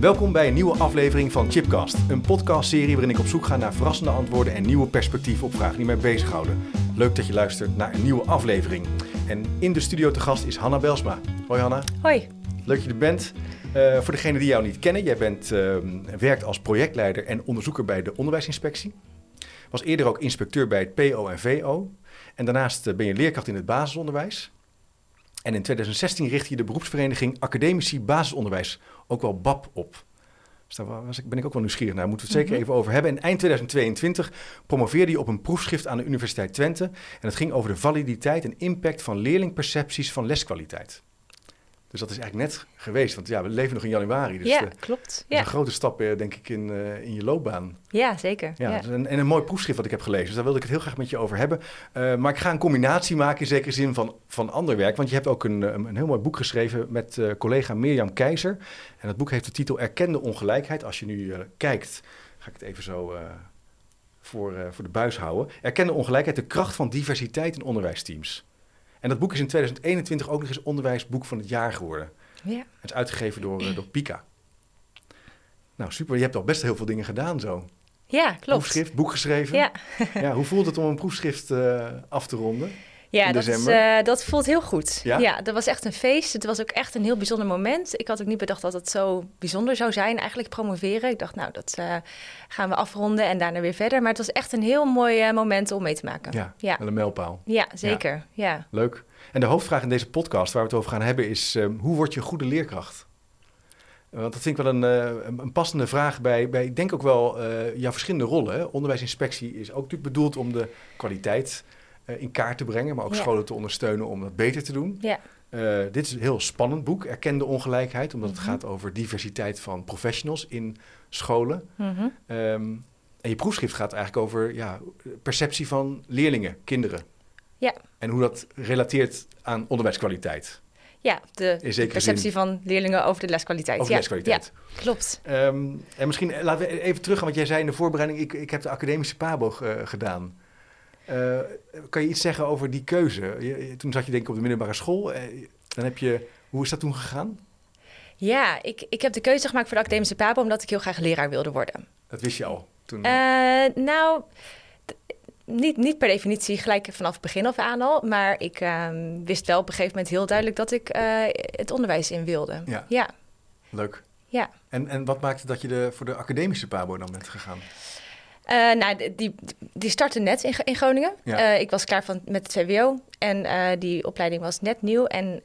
Welkom bij een nieuwe aflevering van Chipcast. Een podcastserie waarin ik op zoek ga naar verrassende antwoorden en nieuwe perspectieven op vragen die mij bezighouden. Leuk dat je luistert naar een nieuwe aflevering. En in de studio te gast is Hanna Belsma. Hoi Hanna. Hoi. Leuk dat je er bent. Uh, voor degenen die jou niet kennen, jij bent, uh, werkt als projectleider en onderzoeker bij de onderwijsinspectie. Was eerder ook inspecteur bij het PO en VO. En daarnaast uh, ben je leerkracht in het basisonderwijs. En in 2016 richtte je de beroepsvereniging Academici Basisonderwijs, ook wel BAP, op. Dus daar was ik, ben ik ook wel nieuwsgierig naar. Moeten we het zeker Mhm. even over hebben. En eind 2022 promoveerde je op een proefschrift aan de Universiteit Twente. En het ging over de validiteit en impact van leerlingpercepties van leskwaliteit. Dus dat is eigenlijk net geweest, want ja, we leven nog in januari. Dus ja, eh, klopt. dat is Ja. een grote stap, eh, denk ik, in, eh, in je loopbaan. ja, zeker. Ja, Ja. dus een- En een mooi proefschrift wat ik heb gelezen. Dus daar wilde ik het heel graag met je over hebben. Maar ik ga een combinatie maken in zekere zin van, van ander werk. Want je hebt ook een, een, een heel mooi boek geschreven met collega Mirjam Keizer. En dat boek heeft de titel Erkende ongelijkheid. Als je nu kijkt, ga ik het even zo voor, voor de buis houden. Erkende ongelijkheid, de kracht van diversiteit in onderwijsteams. En dat boek is in 2021 ook nog eens onderwijsboek van het jaar geworden. Ja. Het is uitgegeven door, eh, door Pika. Nou, super. Je hebt al best heel veel dingen gedaan zo. Ja, klopt. Proefschrift, boek geschreven. Ja, Ja, hoe voelt het om een proefschrift eh, af te ronden? Ja dat, is, eh, dat voelt heel goed. Ja? Ja? dat was echt een feest. Het was ook echt een heel bijzonder moment. Ik had ook niet bedacht dat het zo bijzonder zou zijn, eigenlijk promoveren. Ik dacht, nou, dat eh, gaan we afronden en daarna weer verder. Maar het was echt een heel mooi eh, moment om mee te maken. Ja, ja. een mijlpaal. Ja, zeker. Ja. Leuk. En de hoofdvraag in deze podcast waar we het over gaan hebben is... eh, hoe word je een goede leerkracht? Want dat vind ik wel een, een- passende vraag bij, bij, ik denk ook wel, jouw verschillende rollen. Onderwijsinspectie is ook natuurlijk bedoeld om de kwaliteit in kaart te brengen... maar ook Ja. scholen te ondersteunen om dat beter te doen. Ja. Eh, dit is een heel spannend boek, Erkende Ongelijkheid... omdat het Mhm. gaat over diversiteit van professionals in scholen. Mhm. Ehm, en je proefschrift gaat eigenlijk over ja, perceptie van leerlingen, kinderen. Ja. En hoe dat relateert aan onderwijskwaliteit. Ja, de perceptie zin. van leerlingen over de leskwaliteit. Over ja. leskwaliteit. Ja, klopt. Ehm, en misschien eh, laten we even teruggaan, want jij zei in de voorbereiding... ik, ik heb de academische PABO eh, gedaan. Eh, kan je iets zeggen over die keuze? Je- toen zat je denk ik op de middelbare school. eh, dan heb je, hoe is dat toen gegaan? Ja, ik, ik heb de keuze gemaakt voor de academische PABO omdat ik heel graag leraar wilde worden. Dat wist je al toen. Eh, nou, niet, niet per definitie gelijk vanaf het begin af aan al. Maar ik ehm, wist wel op een gegeven moment heel duidelijk dat ik het onderwijs in wilde. Ja. ja. Leuk. ja. En, en wat maakte dat je de, voor de academische PABO dan bent gegaan? Eh, nou, die, die startte net in, in Groningen. Ja. Eh, ik was klaar van, met het VWO en eh, die opleiding was net nieuw. En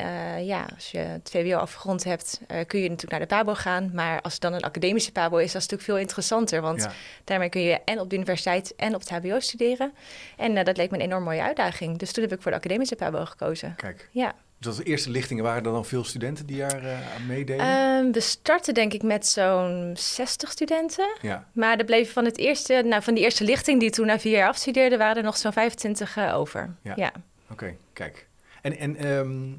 ja, als je het VWO afgerond hebt, kun je natuurlijk naar de PABO gaan. Maar als het dan een academische PABO is, dat is natuurlijk veel interessanter. Want Ja. daarmee kun je en op de universiteit en op het HBO studeren. En dat leek me een enorm mooie uitdaging. Dus toen heb ik voor de academische PABO gekozen. Kijk, Ja. Dus als eerste lichtingen waren er dan veel studenten die daar eh, aan meededen? Ehm, we startten denk ik met zo'n 60 studenten. ja. Maar er bleven van, het eerste, nou, van die eerste lichting die toen na vier jaar afstudeerde, waren er nog zo'n 25 eh, over. Ja. Ja. Oké, kijk. En, en ehm,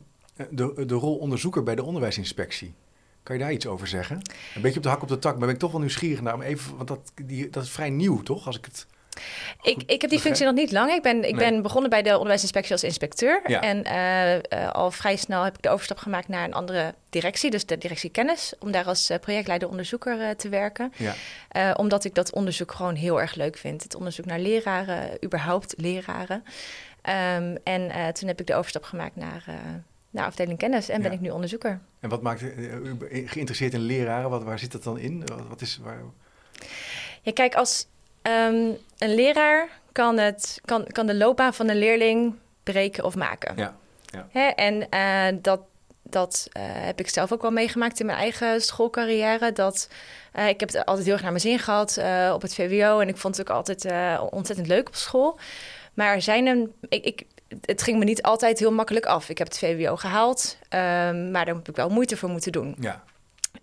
de, de rol onderzoeker bij de onderwijsinspectie, kan je daar iets over zeggen? Een beetje op de hak op de tak, maar ben ik toch wel nieuwsgierig naar even, want dat, die, dat is vrij nieuw, toch? Als ik het. Ik, ik heb die functie nog niet lang. Ik ben, ik Nee. ben begonnen bij de onderwijsinspectie als inspecteur. Ja. En eh, eh, al vrij snel heb ik de overstap gemaakt naar een andere directie, dus de directie kennis, om daar als eh, projectleider-onderzoeker eh, te werken. Ja, omdat ik dat onderzoek gewoon heel erg leuk vind. Het onderzoek naar leraren, überhaupt leraren. Ehm, en toen heb ik de overstap gemaakt naar, naar afdeling kennis en ben Ja. ik nu onderzoeker. en wat maakt u geïnteresseerd in leraren? Wat, waar zit dat dan in? Wat, wat is, waar, Ja, kijk, als ehm, een leraar kan, het, kan, kan de loopbaan van een leerling breken of maken. ja, Hè? En eh, dat, dat eh, heb ik zelf ook wel meegemaakt in mijn eigen schoolcarrière. Dat, eh, ik heb het altijd heel erg naar mijn zin gehad eh, op het VWO. En ik vond het ook altijd ontzettend leuk op school. Maar er zijn een, ik, ik het ging me niet altijd heel makkelijk af. Ik heb het VWO gehaald, ehm, maar daar heb ik wel moeite voor moeten doen. Ja.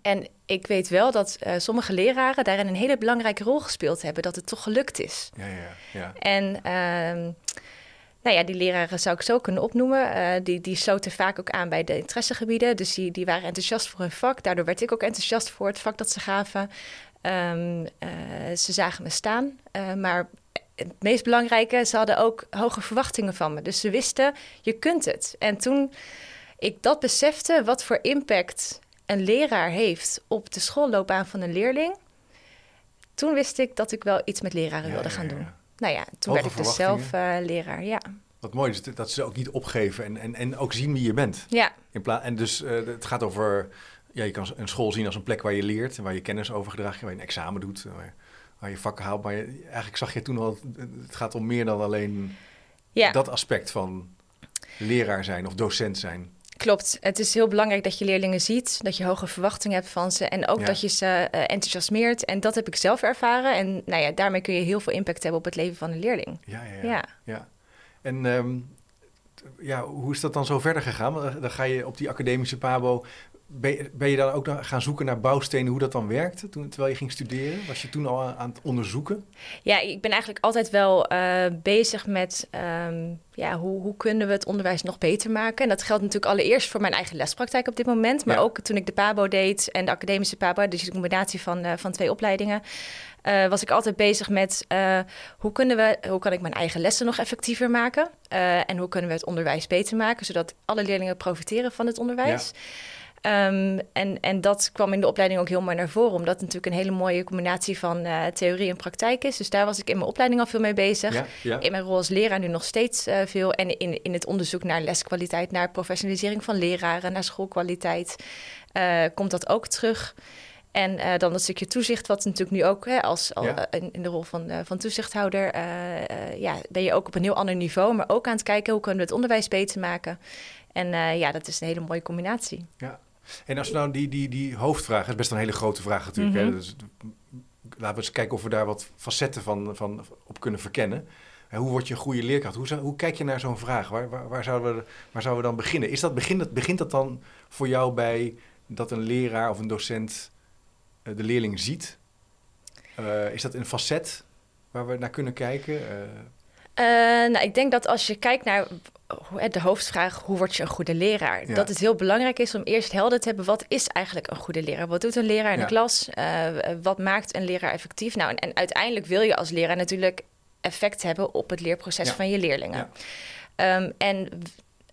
En ik weet wel dat uh, sommige leraren daarin een hele belangrijke rol gespeeld hebben, dat het toch gelukt is. Ja, ja, ja. En ehm, nou ja, die leraren zou ik zo kunnen opnoemen. Uh, die, die sloten vaak ook aan bij de interessegebieden. Dus die, die waren enthousiast voor hun vak. Daardoor werd ik ook enthousiast voor het vak dat ze gaven. Um, uh, ze zagen me staan. maar het meest belangrijke, ze hadden ook hoge verwachtingen van me. Dus ze wisten, je kunt het. En toen ik dat besefte, wat voor impact een leraar heeft op de schoolloopbaan van een leerling, toen wist ik dat ik wel iets met leraren wilde gaan doen. Nou ja, toen werd ik dus zelf uh, leraar, ja. Wat mooi is dat ze ook niet opgeven en, en, en ook zien wie je bent. Ja. In plaats en dus uh, het gaat over, ja, je kan een school zien als een plek waar je leert en waar je kennis overgedraagt, waar je een examen doet, waar, waar je vakken haalt. Maar je, eigenlijk zag je toen al, het gaat om meer dan alleen ja. dat aspect van leraar zijn of docent zijn. Klopt. Het is heel belangrijk dat je leerlingen ziet, dat je hoge verwachtingen hebt van ze en ook dat je ze uh, enthousiasmeert. En dat heb ik zelf ervaren. En nou ja, daarmee kun je heel veel impact hebben op het leven van een leerling. Ja, ja, ja. ja. En um, ja, hoe is dat dan zo verder gegaan? Dan ga je op die academische pabo ben, ben, je dan ook gaan zoeken naar bouwstenen, hoe dat dan werkte toen, terwijl je ging studeren? Was je toen al aan, het onderzoeken? Ja, ik ben eigenlijk altijd wel uh, bezig met um, ja, hoe, hoe kunnen we het onderwijs nog beter maken. En dat geldt natuurlijk allereerst voor mijn eigen lespraktijk op dit moment, maar ja. ook toen ik de PABO deed en de academische PABO, dus de combinatie van, uh, van twee opleidingen. Uh, was ik altijd bezig met uh, hoe, kunnen we, hoe kan ik mijn eigen lessen nog effectiever maken? Uh, en hoe kunnen we het onderwijs beter maken, zodat alle leerlingen profiteren van het onderwijs? Um, en, en dat kwam in de opleiding ook heel mooi naar voren, omdat het natuurlijk een hele mooie combinatie van uh, theorie en praktijk is. Dus daar was ik in mijn opleiding al veel mee bezig. Ja, ja. In mijn rol als leraar nu nog steeds uh, veel. En in, in het onderzoek naar leskwaliteit, naar professionalisering van leraren, naar schoolkwaliteit, uh, komt dat ook terug. En uh, dan een stukje toezicht, wat natuurlijk nu ook hè, als al, ja. in, in, de rol van, uh, van toezichthouder, uh, ja, ben je ook op een heel ander niveau, maar ook aan het kijken hoe kunnen we het onderwijs beter maken. En ja, dat is een hele mooie combinatie. Ja. En als we nou die, die, die hoofdvraag, dat is best een hele grote vraag natuurlijk. Mm -hmm. hè? Dus, laten we eens kijken of we daar wat facetten van, van op kunnen verkennen. Hoe word je een goede leerkracht? Hoe, hoe kijk je naar zo'n vraag? Waar, waar, waar, zouden we, waar zouden we dan beginnen? Is dat, begint, begint dat dan voor jou bij dat een leraar of een docent de leerling ziet? Uh, is dat een facet waar we naar kunnen kijken? Uh... Uh, nou, ik denk dat als je kijkt naar de hoofdvraag, hoe word je een goede leraar? Ja. Dat het heel belangrijk is om eerst helder te hebben, wat is eigenlijk een goede leraar? Wat doet een leraar in ja. de klas? wat maakt een leraar effectief? Nou, en, en, uiteindelijk wil je als leraar natuurlijk effect hebben op het leerproces ja. van je leerlingen. Um, en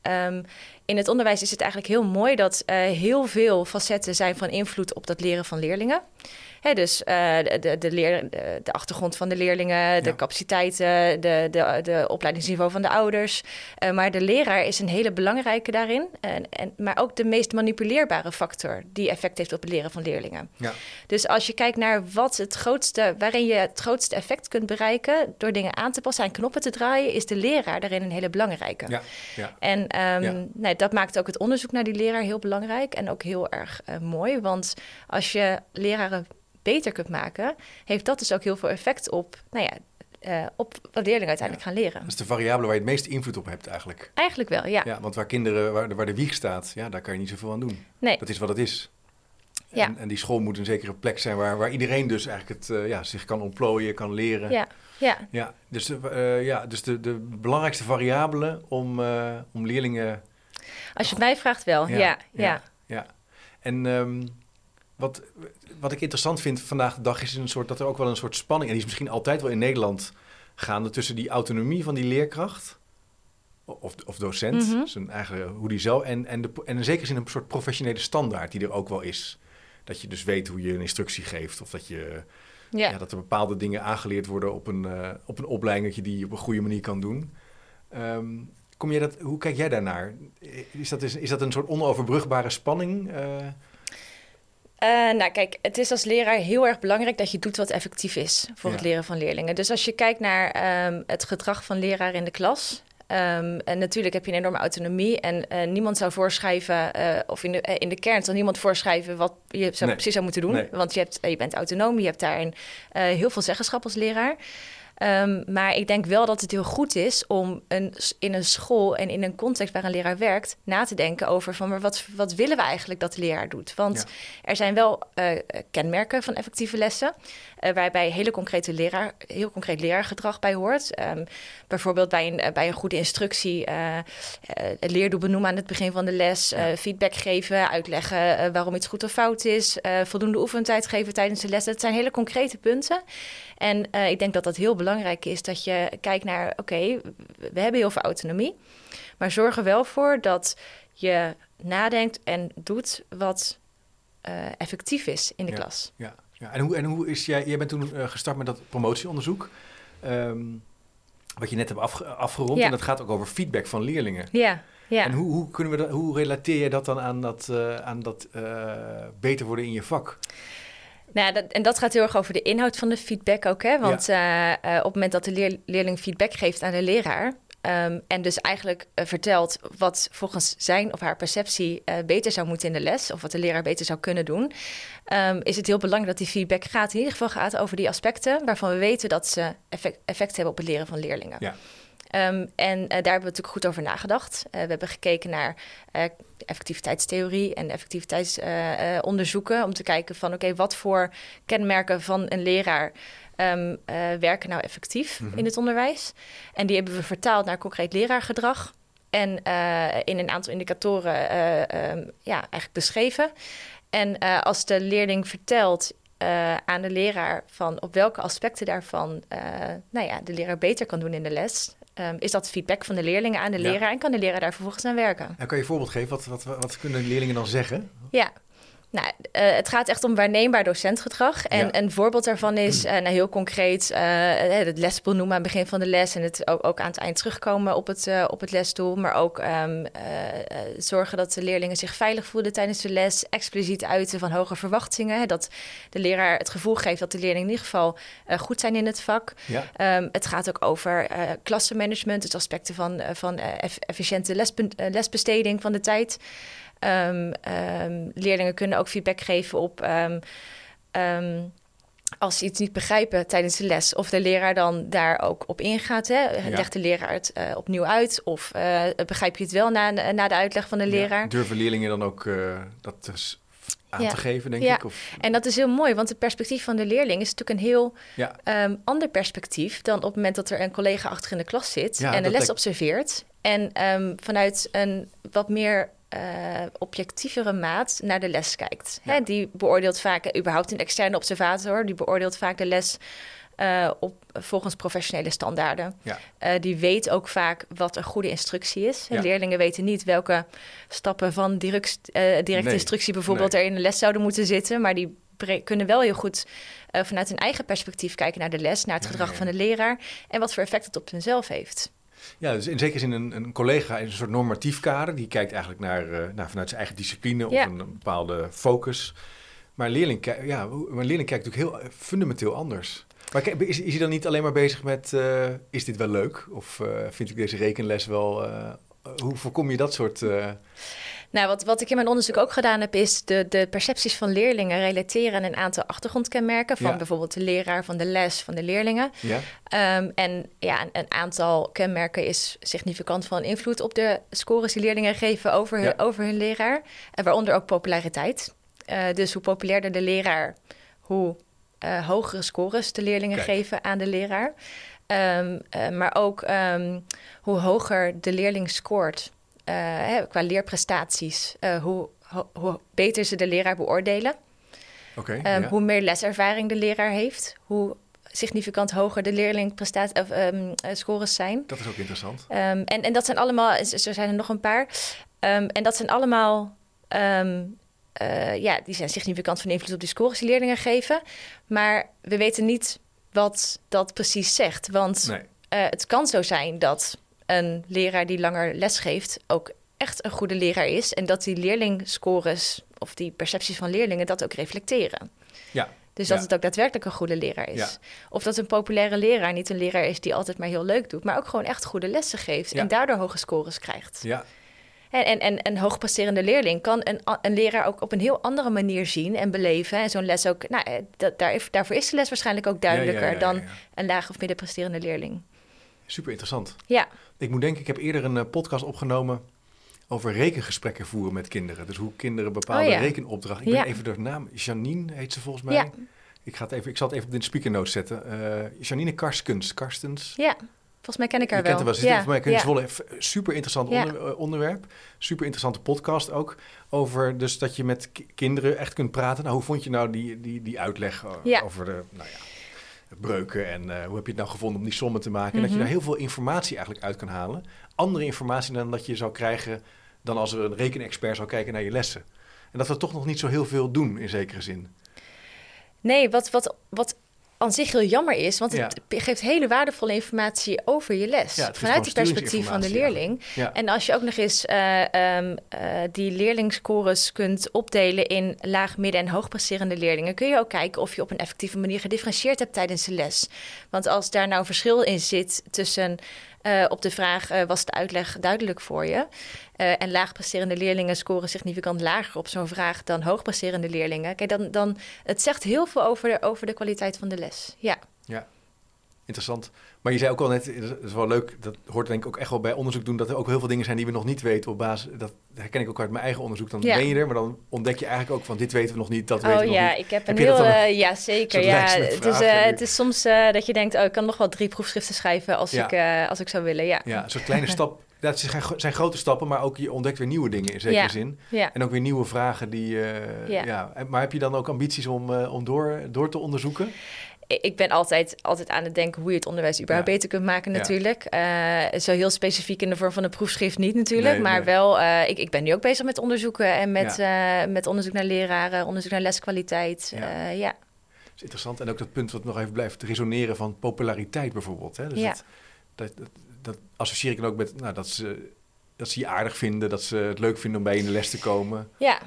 Um, in het onderwijs is het eigenlijk heel mooi dat uh, heel veel facetten zijn van invloed op dat leren van leerlingen. Hè, dus uh, de, de, leer, de, de, achtergrond van de leerlingen, de ja. capaciteiten, de, de, de opleidingsniveau van de ouders. Uh, maar de leraar is een hele belangrijke daarin. En, en, maar ook de meest manipuleerbare factor die effect heeft op het leren van leerlingen. Ja. Dus als je kijkt naar wat het grootste, waarin je het grootste effect kunt bereiken door dingen aan te passen en knoppen te draaien, is de leraar daarin een hele belangrijke. Ja. Ja. En um, nee, dat maakt ook het onderzoek naar die leraar heel belangrijk en ook heel erg uh, mooi. Want als je leraren beter kunt maken, heeft dat dus ook heel veel effect op, nou ja, uh, op wat leerlingen uiteindelijk ja. gaan leren. Dat is de variabele waar je het meest invloed op hebt eigenlijk. Eigenlijk wel, ja. ja want waar kinderen, waar de, waar de wieg staat, ja, daar kan je niet zoveel aan doen. Nee. Dat is wat het is. Ja. En, en die school moet een zekere plek zijn waar, waar iedereen dus eigenlijk het, uh, ja, zich kan ontplooien, kan leren. Ja. Ja. Ja, dus, de, uh, ja, dus de, de belangrijkste variabele om, om leerlingen... Als je het mij vraagt wel, ja. Ja, ja. ja. En um, wat, wat ik interessant vind vandaag de dag is een soort, dat er ook wel een soort spanning... en die is misschien altijd wel in Nederland gaande... tussen die autonomie van die leerkracht of, of docent, mm -hmm. zijn eigen, hoe die zelf... En, en, de, en in zekere zin een soort professionele standaard die er ook wel is. Dat je dus weet hoe je een instructie geeft of dat je... Ja. ja. dat er bepaalde dingen aangeleerd worden op een, uh, op een opleiding dat je die op een goede manier kan doen. Um, kom je dat, hoe kijk jij daarnaar? Is dat, is, is dat een soort onoverbrugbare spanning? Uh... Uh, nou, kijk, het is als leraar heel erg belangrijk dat je doet wat effectief is voor ja. het leren van leerlingen. Dus als je kijkt naar um, het gedrag van leraren in de klas, Um, en natuurlijk heb je een enorme autonomie en uh, niemand zou voorschrijven, uh, of in de, in de kern zal niemand voorschrijven wat je zou, nee. precies zou moeten doen. Nee. Want je, hebt, je bent autonoom, je hebt daarin heel veel zeggenschap als leraar. Ehm, maar ik denk wel dat het heel goed is om een, in een school en in een context waar een leraar werkt, na te denken over van maar wat, wat willen we eigenlijk dat de leraar doet? Want er zijn wel uh, kenmerken van effectieve lessen, uh, waarbij hele concrete leraar, heel concreet leraargedrag bij hoort. Um, bijvoorbeeld bij een, bij een goede instructie, het leerdoel benoemen aan het begin van de les, feedback geven, uitleggen waarom iets goed of fout is, voldoende oefentijd geven tijdens de les. Dat zijn hele concrete punten. En uh, ik denk dat dat heel belangrijk is, dat je kijkt naar, oké, we hebben heel veel autonomie, maar zorg er wel voor dat je nadenkt en doet wat uh, effectief is in de ja, klas. Ja, ja. En, hoe, en hoe is jij, jij bent toen uh, gestart met dat promotieonderzoek, um, wat je net hebt afge, afgerond, ja. en dat gaat ook over feedback van leerlingen. Ja. Ja. En hoe, hoe, kunnen we dat, hoe relateer je dat dan aan dat, uh, aan dat beter worden in je vak? Nou, dat, en dat gaat heel erg over de inhoud van de feedback ook. Hè? Want ja. uh, uh, op het moment dat de leer, leerling feedback geeft aan de leraar. Um, en dus eigenlijk uh, vertelt wat volgens zijn of haar perceptie beter zou moeten in de les. Of wat de leraar beter zou kunnen doen. Um, is het heel belangrijk dat die feedback gaat. In ieder geval gaat over die aspecten waarvan we weten dat ze effect, effect hebben op het leren van leerlingen. Ja. Um, en uh, daar hebben we natuurlijk goed over nagedacht. Uh, we hebben gekeken naar uh, effectiviteitstheorie en effectiviteitsonderzoeken om te kijken van oké, okay, wat voor kenmerken van een leraar um, werken nou effectief mm -hmm. in het onderwijs. En die hebben we vertaald naar concreet leraargedrag. En in een aantal indicatoren um, ja, eigenlijk beschreven. En als de leerling vertelt uh, aan de leraar van op welke aspecten daarvan uh, nou ja, de leraar beter kan doen in de les. Um, is dat feedback van de leerlingen aan de ja. leraar en kan de leraar daar vervolgens aan werken? En kan je een voorbeeld geven? Wat, wat, wat kunnen leerlingen dan zeggen? Ja, nou, uh, het gaat echt om waarneembaar docentgedrag. En ja. een voorbeeld daarvan is uh, nou, heel concreet uh, het lesdoel noemen aan het begin van de les. En het ook, ook aan het eind terugkomen op het, op het lesdoel. Maar ook um, zorgen dat de leerlingen zich veilig voelen tijdens de les. Expliciet uiten van hoge verwachtingen. Hè, dat de leraar het gevoel geeft dat de leerlingen in ieder geval goed zijn in het vak. Ja. Um, het gaat ook over klassenmanagement. Dus aspecten van, van efficiënte lesbe lesbesteding van de tijd. Um, leerlingen kunnen ook feedback geven op um, als ze iets niet begrijpen tijdens de les, of de leraar dan daar ook op ingaat. Hè? Ja. Legt de leraar het uh, opnieuw uit? Of uh, begrijp je het wel na, na de uitleg van de leraar? Ja. Durven leerlingen dan ook uh, dat dus aan ja. te geven, denk ja. ik? Of... En dat is heel mooi, want het perspectief van de leerling is natuurlijk een heel um, ander perspectief dan op het moment dat er een collega achter in de klas zit en de les observeert. En um, vanuit een wat meer uh, objectievere maat naar de les kijkt. Ja. Hè, die beoordeelt vaak, uh, überhaupt een externe observator, die beoordeelt vaak de les uh, op, volgens professionele standaarden. Ja. die weet ook vaak wat een goede instructie is. Ja. Leerlingen weten niet welke stappen van direct, directe Nee. instructie bijvoorbeeld Nee. er in de les zouden moeten zitten, maar die kunnen wel heel goed vanuit hun eigen perspectief kijken naar de les, naar het gedrag van de leraar en wat voor effect het op hunzelf heeft. Ja, dus in zekere zin een, een collega in een soort normatief kader. Die kijkt eigenlijk naar, uh, naar vanuit zijn eigen discipline Ja. of een, een bepaalde focus. Maar een leerling, ja, maar leerling kijkt natuurlijk heel eh, fundamenteel anders. Maar is, is hij dan niet alleen maar bezig met, uh, is dit wel leuk? Of uh, vind ik deze rekenles wel... hoe voorkom je dat soort... Nou, wat, wat ik in mijn onderzoek ook gedaan heb, is de, de percepties van leerlingen relateren aan een aantal achtergrondkenmerken. Van Ja. bijvoorbeeld de leraar, van de les, van de leerlingen. Ja, Um, en ja, een, een aantal kenmerken is significant van invloed op de scores die leerlingen geven over hun, Ja. over hun leraar. En waaronder ook populariteit. Uh, dus hoe populairder de leraar, hoe uh, hogere scores de leerlingen Kijk. geven aan de leraar. Um, uh, maar ook um, hoe hoger de leerling scoort hè, qua leerprestaties, uh, hoe, ho hoe beter ze de leraar beoordelen. Um, ja. Hoe meer leservaring de leraar heeft, hoe significant hoger de leerlingprestaties of um, uh, scores zijn. Dat is ook interessant. Um, en, en dat zijn allemaal, er zijn er nog een paar. En dat zijn allemaal, uh, ja, die zijn significant van invloed op die scores die leerlingen geven. Maar we weten niet wat dat precies zegt. Want Nee. uh, het kan zo zijn dat een leraar die langer les geeft ook echt een goede leraar is. En dat die leerlingscores of die percepties van leerlingen dat ook reflecteren. Ja. Dus dat Ja. het ook daadwerkelijk een goede leraar is. Ja. Of dat een populaire leraar niet een leraar is die altijd maar heel leuk doet, maar ook gewoon echt goede lessen geeft Ja. en daardoor hoge scores krijgt. Ja, En, en, en een hoogpresterende leerling kan een, een leraar ook op een heel andere manier zien en beleven. En zo'n les ook, nou, eh, dat, daar, daarvoor is de les waarschijnlijk ook duidelijker dan een laag of middenpresterende leerling. Super interessant. Ja. Ik moet denken, ik heb eerder een eh, podcast opgenomen over rekengesprekken voeren met kinderen. Dus hoe kinderen bepaalde oh, rekenopdrachten. Ik ben even door de naam. Janine heet ze volgens mij. Ik, ga het even, ik zal het even op de speakernote zetten. Uh, Janine Karskens. Karstens. Ja. Volgens mij ken ik haar je wel. Kent haar wel. Ze. Volgens mij ja. super interessant onder, onderwerp. Super interessante podcast ook. Over dus dat je met kinderen echt kunt praten. Nou, hoe vond je nou die, die, die uitleg over de nou ja, breuken en uh, hoe heb je het nou gevonden om die sommen te maken? En dat je mhm. daar heel veel informatie eigenlijk uit kan halen. Andere informatie dan dat je zou krijgen dan als er een rekenexpert zou kijken naar je lessen. En dat we toch nog niet zo heel veel doen in zekere zin. Nee, wat, wat, wat aan zich heel jammer is, want het geeft hele waardevolle informatie over je les. vanuit het perspectief van de leerling. En als je ook nog eens uh, um, uh, die leerlingscores kunt opdelen in laag, midden en hoogpresterende leerlingen, kun je ook kijken of je op een effectieve manier gedifferentieerd hebt tijdens de les. Want als daar nou een verschil in zit tussen uh, op de vraag: uh, was de uitleg duidelijk voor je? Uh, en laagpresterende leerlingen scoren significant lager op zo'n vraag dan hoogpresterende leerlingen. Kijk, dan, dan het zegt heel veel over de, over de kwaliteit van de les. Ja. Ja, interessant. Maar je zei ook al net, dat is wel leuk, dat hoort denk ik ook echt wel bij onderzoek doen, dat er ook heel veel dingen zijn die we nog niet weten op basis, dat herken ik ook uit mijn eigen onderzoek. Dan ben je er, maar dan ontdek je eigenlijk ook van dit weten we nog niet, dat weten we nog ja, niet. Oh ja, ik heb een heel, uh, ja zeker. Ja, het is, uh, het is soms uh, dat je denkt, oh ik kan nog wel drie proefschriften schrijven als, ik, als ik zou willen. Ja, ja zo'n kleine stap. Dat zijn grote stappen, maar ook je ontdekt weer nieuwe dingen in zekere zin. Ja. En ook weer nieuwe vragen die. ja. ja. Maar heb je dan ook ambities om, om door, door te onderzoeken? Ik ben altijd, altijd aan het denken hoe je het onderwijs überhaupt beter kunt maken natuurlijk. Ja. Uh, zo heel specifiek in de vorm van een proefschrift niet natuurlijk. maar wel, uh, ik, ik ben nu ook bezig met onderzoeken en met, ja. uh, met onderzoek naar leraren, onderzoek naar leskwaliteit. Ja. ja. Dat is interessant. En ook dat punt wat nog even blijft resoneren van populariteit bijvoorbeeld. Hè? Dus ja. dat, dat, dat, associeer ik dan ook met nou, dat, ze, dat ze je aardig vinden, dat ze het leuk vinden om bij je in de les te komen. Ja.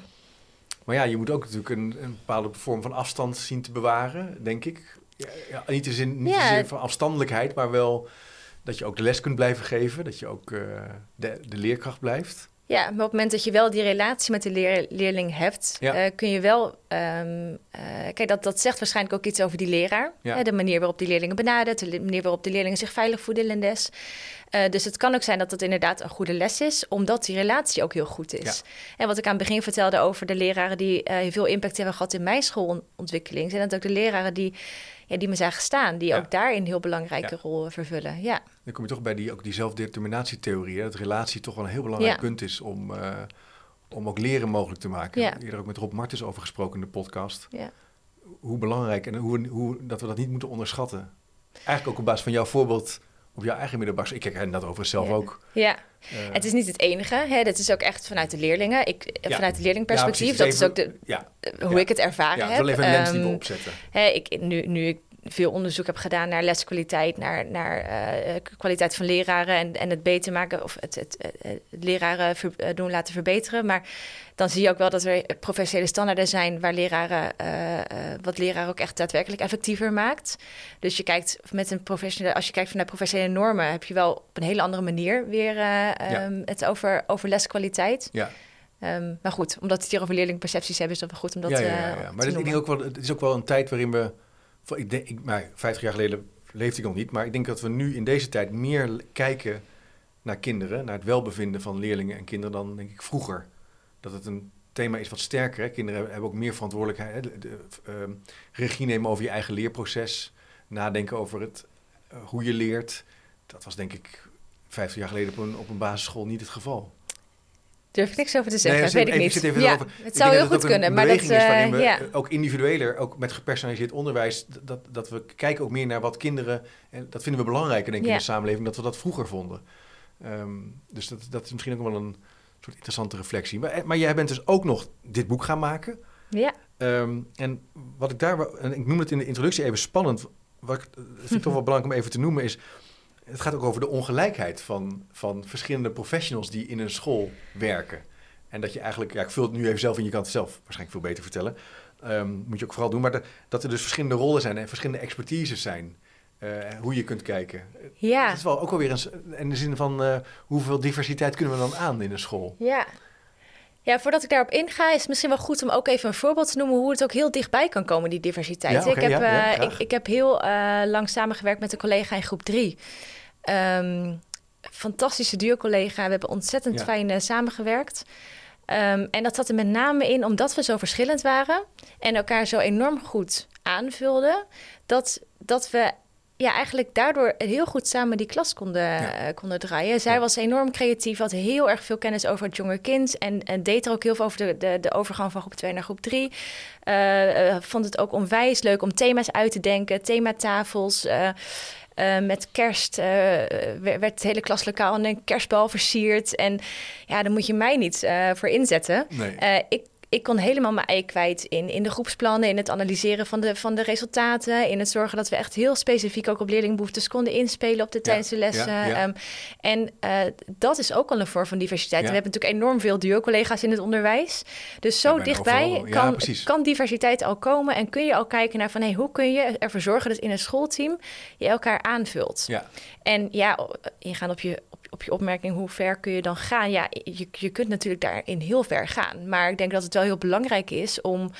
Maar ja, je moet ook natuurlijk een, een bepaalde vorm van afstand zien te bewaren, denk ik. Ja, ja, niet in de zin, niet zin van afstandelijkheid, maar wel dat je ook de les kunt blijven geven, dat je ook uh, de, de leerkracht blijft. Ja, maar op het moment dat je wel die relatie met de leer, leerling hebt, ja. uh, kun je wel. Um, uh, kijk, dat, dat zegt waarschijnlijk ook iets over die leraar. Ja. Hè, de manier waarop die leerlingen benadert, de manier waarop de leerlingen zich veilig voelen in les. Uh, dus het kan ook zijn dat het inderdaad een goede les is, omdat die relatie ook heel goed is. Ja. En wat ik aan het begin vertelde over de leraren die veel impact hebben gehad in mijn schoolontwikkeling, zijn dat ook de leraren die ja, die me zagen staan, die ook daarin een heel belangrijke rol vervullen. Ja. Dan kom je toch bij die, ook die zelfdeterminatietheorie, dat relatie toch wel een heel belangrijk punt is om, uh, om ook leren mogelijk te maken. Ja. Eerder ook met Rob Martens over gesproken in de podcast. Ja. Hoe belangrijk en hoe, hoe, dat we dat niet moeten onderschatten. Eigenlijk ook op basis van jouw voorbeeld op jouw eigen middelbare Ik herken dat overigens zelf ook. Ja, uh, het is niet het enige. Hè? Dat is ook echt vanuit de leerlingen. Ik, Vanuit het leerlingperspectief. dat is ook de, hoe ik het ervaren heb. Ja, wel even een lens die we ehm, opzetten. Hè, ik, nu, nu ik veel onderzoek heb gedaan naar leskwaliteit, naar, naar uh, kwaliteit van leraren en, en het beter maken of het, het, het, leraren ver, doen laten verbeteren. Maar dan zie je ook wel dat er professionele standaarden zijn waar leraren, uh, wat leraren ook echt daadwerkelijk effectiever maakt. Dus je kijkt met een professionele, als je kijkt naar professionele normen, heb je wel op een hele andere manier weer um, het over, over leskwaliteit. Ja. Um, maar goed, omdat het hier over leerlingpercepties hebben, is dat wel goed om dat ja, ja, ja, ja. Maar ook wel, het is ook wel een tijd waarin we, ik denk, ik, maar 50 jaar geleden leefde ik nog niet, maar ik denk dat we nu in deze tijd meer kijken naar kinderen, naar het welbevinden van leerlingen en kinderen dan denk ik vroeger dat het een thema is wat sterker. Kinderen hebben ook meer verantwoordelijkheid. Uh, regie nemen over je eigen leerproces. Nadenken over het, uh, hoe je leert. Dat was denk ik 50 jaar geleden op een, op een basisschool niet het geval. Durf ik niks over te zeggen, nee, weet ik niet. Even ja. Het zou heel goed kunnen, maar dat is waarin we ja. ook individueler, ook met gepersonaliseerd onderwijs, dat, dat we kijken ook meer naar wat kinderen, en dat vinden we belangrijker denk ik in de samenleving, dat we dat vroeger vonden. Um, dus dat, dat is misschien ook wel een, soort interessante reflectie. Maar, eh, maar jij bent dus ook nog dit boek gaan maken. Ja. Um, en wat ik daar, en ik noem het in de introductie even spannend, wat ik, vind ik toch wel belangrijk om even te noemen, is het gaat ook over de ongelijkheid van, van verschillende professionals die in een school werken. En dat je eigenlijk, ja, ik vul het nu even zelf in, je kan het zelf waarschijnlijk veel beter vertellen. Um, moet je ook vooral doen, maar de, dat er dus verschillende rollen zijn en verschillende expertises zijn eh, hoe je kunt kijken. Ja. Het is wel ook alweer eens in de zin van eh, hoeveel diversiteit kunnen we dan aan in een school? Ja. Ja, voordat ik daarop inga, is het misschien wel goed om ook even een voorbeeld te noemen hoe het ook heel dichtbij kan komen, die diversiteit. Ja, ik, heb, ja, ja, eh, ik, ik heb heel eh, lang samengewerkt met een collega in groep 3. fantastische duo-collega. We hebben ontzettend fijn eh, samengewerkt. Ehm, en dat zat er met name in omdat we zo verschillend waren en elkaar zo enorm goed aanvulden, dat, dat we ja, eigenlijk daardoor heel goed samen die klas konden, Ja. eh, konden draaien. Zij Ja. was enorm creatief, had heel erg veel kennis over het jonge kind en, en deed er ook heel veel over de, de, de overgang van groep 2 naar groep 3. Eh, eh, vond het ook onwijs leuk om thema's uit te denken, thematafels. eh, met kerst werd het hele klaslokaal in een kerstbal versierd. En ja, daar moet je mij niet voor inzetten. Nee. Ik, ik kon helemaal mijn ei kwijt in, in de groepsplannen, in het analyseren van de, van de resultaten, in het zorgen dat we echt heel specifiek ook op leerlingbehoeftes konden inspelen op de tijdens de lessen. ja, ja. Ehm, en eh, dat is ook al een vorm van diversiteit. We hebben natuurlijk enorm veel duo-collega's in het onderwijs. Dus zo dichtbij kan, kan diversiteit al komen en kun je al kijken naar van hey, hoe kun je ervoor zorgen dat in een schoolteam je elkaar aanvult. Ja, En ja, o- ingaan op je, op, op je opmerking, hoe ver kun je dan gaan? Ja, je, je kunt natuurlijk daarin heel ver gaan. Maar ik denk dat het wel heel belangrijk is om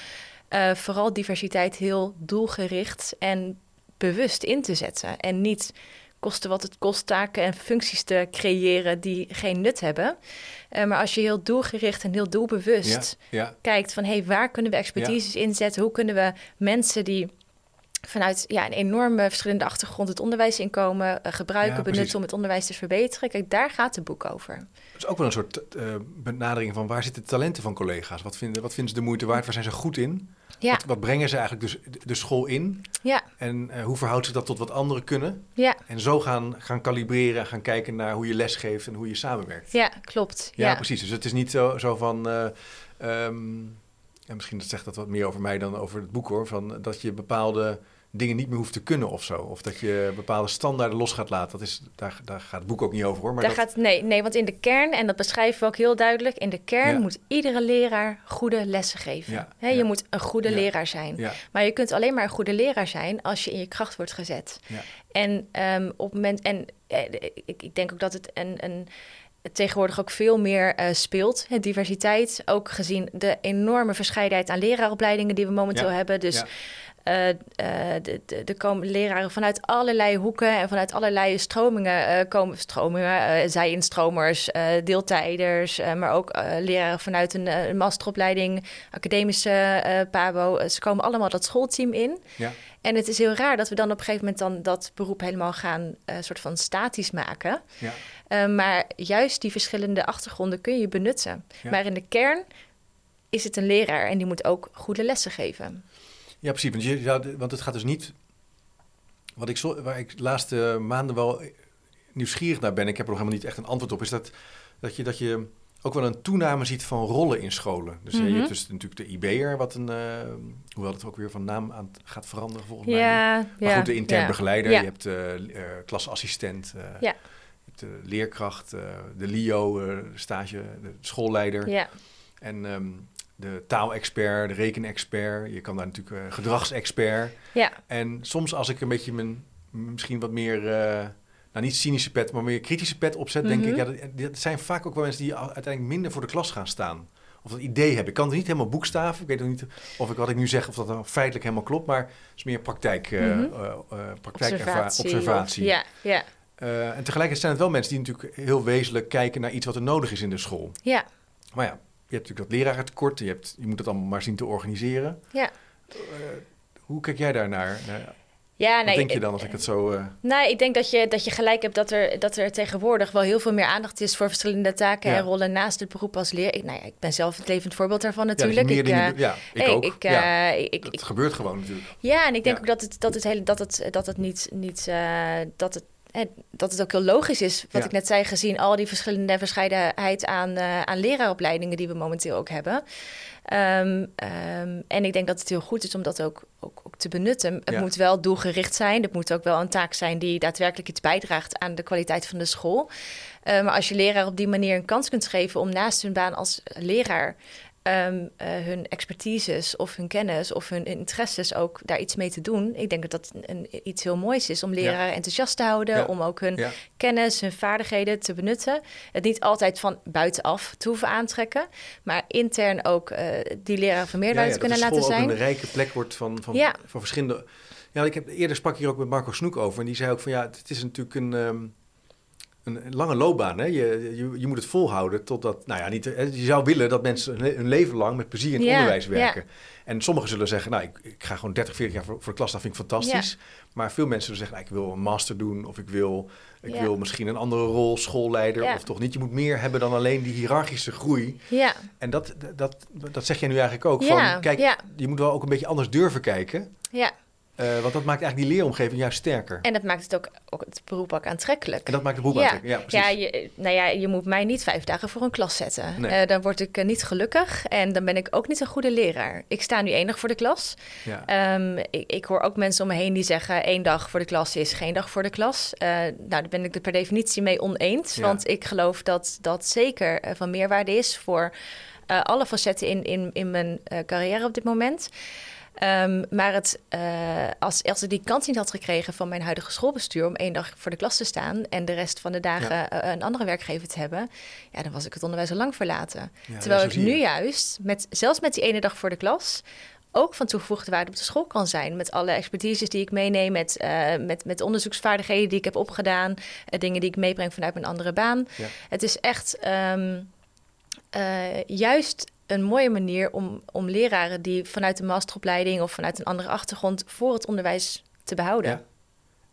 eh, vooral diversiteit heel doelgericht en bewust in te zetten. En niet kosten wat het kost taken en functies te creëren die geen nut hebben. Eh, maar als je heel doelgericht en heel doelbewust ja. kijkt van hey, waar kunnen we expertises inzetten? Hoe kunnen we mensen die vanuit ja, een enorme verschillende achtergrond het onderwijs inkomen, eh, gebruiken, Ja, benutten om het onderwijs te verbeteren? Kijk, daar gaat het boek over. Het is ook wel een soort eh, benadering van waar zitten de talenten van collega's? Wat vinden, wat vinden ze de moeite waard? Waar zijn ze goed in? Ja, Wat, wat brengen ze eigenlijk dus de- school in? ja, En eh, hoe verhoudt zich dat tot wat anderen kunnen? ja, En zo gaan, gaan kalibreren en gaan kijken naar hoe je lesgeeft en hoe je samenwerkt. ja, klopt. Ja, Ja, precies. Dus het is niet zo, zo van. eh, ehm, misschien dat zegt dat wat meer over mij dan over het boek hoor. Van dat je bepaalde dingen niet meer hoeft te kunnen of zo. Of dat je bepaalde standaarden los gaat laten. Dat is, daar, daar gaat het boek ook niet over hoor. Maar Daar dat, gaat, nee, nee, want in de kern, en dat beschrijven we ook heel duidelijk, in de kern Ja. moet iedere leraar goede lessen geven. Ja, je ja. moet een goede leraar zijn. ja, Maar je kunt alleen maar een goede leraar zijn als je in je kracht wordt gezet. ja, En ehm, op het moment, en eh, ik, ik denk ook dat het een, een tegenwoordig ook veel meer eh, speelt. Hè, diversiteit, ook gezien de enorme verscheidenheid aan leraaropleidingen die we momenteel Ja, hebben. Dus ja. eh, eh, de, de, er komen leraren vanuit allerlei hoeken en vanuit allerlei stromingen eh, komen stromingen, zij-instromers, eh, deeltijders, maar ook leraren vanuit een, masteropleiding, academische PABO. Ze komen allemaal dat schoolteam in. ja, En het is heel raar dat we dan op een gegeven moment dan dat beroep helemaal gaan soort van statisch maken. ja. Maar juist die verschillende achtergronden kun je benutten. Ja. Maar in de kern is het een leraar en die moet ook goede lessen geven. Ja, precies. Want, je, zou- want het gaat dus niet. Wat ik, zo, waar ik de laatste maanden wel nieuwsgierig naar ben, ik heb er nog helemaal niet echt een antwoord op, is dat, dat, je, dat je ook wel een toename ziet van rollen in scholen. Dus eh, je Mhm. hebt dus natuurlijk de IB'er, wat een, eh, hoewel het ook weer van naam aan gaat veranderen volgens mij. Maar ja, goed, de intern ja. begeleider, je hebt de eh, klasassistent, eh, je hebt de leerkracht, eh, de LIO, eh, de stage, de schoolleider. Ja, En ehm, de taalexpert, de rekenexpert. Je kan daar natuurlijk eh, gedragsexpert. ja, En soms als ik een beetje mijn misschien wat meer, eh, nou niet cynische pet, maar meer kritische pet opzet, denk Mhm. ik, ja, dat, dat zijn vaak ook wel mensen die uiteindelijk minder voor de klas gaan staan. Of dat idee hebben. Ik kan het niet helemaal boekstaven. Ik weet ook niet of ik wat ik nu zeg, of dat dan feitelijk helemaal klopt. Maar het is meer praktijk, Mhm. praktijkerva- observatie. observatie. ja, ja, en tegelijkertijd zijn het wel mensen die natuurlijk heel wezenlijk kijken naar iets wat er nodig is in de school. ja, Maar ja, je hebt natuurlijk dat lerarentekort. Je, hebt, je moet het allemaal maar zien te organiseren. ja. Eh, hoe kijk jij daarnaar? naar? Ja, Wat nee, denk je dan als ik het zo... eh, Nou, ik denk dat je, dat je gelijk hebt dat er, dat er tegenwoordig wel heel veel meer aandacht is voor verschillende taken Ja. en rollen naast het beroep als leer. Ik, nou ja, ik ben zelf het levend voorbeeld daarvan ja, je natuurlijk. meer ik, eh, ja, ik hey, ook. Ik, ja, eh, ik, ik, dat gebeurt gewoon natuurlijk. Ja, en ik denk ook dat het, dat het, hele, dat het, dat het niet, niet eh, dat het, dat het ook heel logisch is, wat Ja. ik net zei, gezien al die verschillende verscheidenheid aan, eh, aan leraaropleidingen die we momenteel ook hebben. Ehm, ehm, en ik denk dat het heel goed is om dat ook, ook, ook te benutten. Het Ja. moet wel doelgericht zijn. Het moet ook wel een taak zijn die daadwerkelijk iets bijdraagt aan de kwaliteit van de school. Eh, maar als je leraar op die manier een kans kunt geven om naast hun baan als leraar um, hun expertises of hun kennis of hun interesses ook daar iets mee te doen. Ik denk dat dat een, iets heel moois is om leraren enthousiast te houden, om ook hun kennis, hun vaardigheden te benutten. Het niet altijd van buitenaf te hoeven aantrekken, maar intern ook uh, die leraren van meerwaarde te kunnen laten zijn. Dat een rijke plek wordt van, van, van verschillende. Ja, ik heb eerder sprak hier ook met Marco Snoek over en die zei ook van ja, het is natuurlijk een. Um, een lange loopbaan. Hè? Je, je, je, moet het volhouden totdat, nou ja, niet, je zou willen dat mensen hun leven lang met plezier in het onderwijs werken. En sommigen zullen zeggen, nou, ik, ik, ga gewoon 30, 40 jaar voor, voor de klas, dat vind ik fantastisch. Maar veel mensen zullen zeggen, nou, ik wil een master doen of ik wil, ik wil misschien een andere rol, schoolleider of toch niet. Je moet meer hebben dan alleen die hiërarchische groei. Ja. En dat, dat, dat zeg jij nu eigenlijk ook. Van, kijk, je moet wel ook een beetje anders durven kijken. Ja. Uh, want dat maakt eigenlijk die leeromgeving juist sterker. En dat maakt het ook, ook het beroep ook aantrekkelijk. En dat maakt het beroep aantrekkelijk, ja, precies. Ja, je, nou ja, je moet mij niet vijf dagen voor een klas zetten. Nee. Uh, dan word ik uh, niet gelukkig en dan ben ik ook niet een goede leraar. Ik sta nu één dag voor de klas. Ja. Um, ik, ik, hoor ook mensen om me heen die zeggen... één dag voor de klas is geen dag voor de klas. nou, daar ben ik er per definitie mee oneens. Want ik geloof dat dat zeker van meerwaarde is... voor alle facetten in, in, in mijn carrière op dit moment... Um, maar het, uh, als, als ik die kans niet had gekregen van mijn huidige schoolbestuur om één dag voor de klas te staan en de rest van de dagen uh, een andere werkgever te hebben, ja, dan was ik het onderwijs al lang verlaten. Terwijl ik nu juist, met, zelfs met die ene dag voor de klas, ook van toegevoegde waarde op de school kan zijn. Met alle expertises die ik meeneem, met, uh, met, met onderzoeksvaardigheden die ik heb opgedaan, dingen die ik meebreng vanuit mijn andere baan. Ja. Het is echt um, juist een mooie manier om, om leraren die vanuit de masteropleiding of vanuit een andere achtergrond voor het onderwijs te behouden. Ja.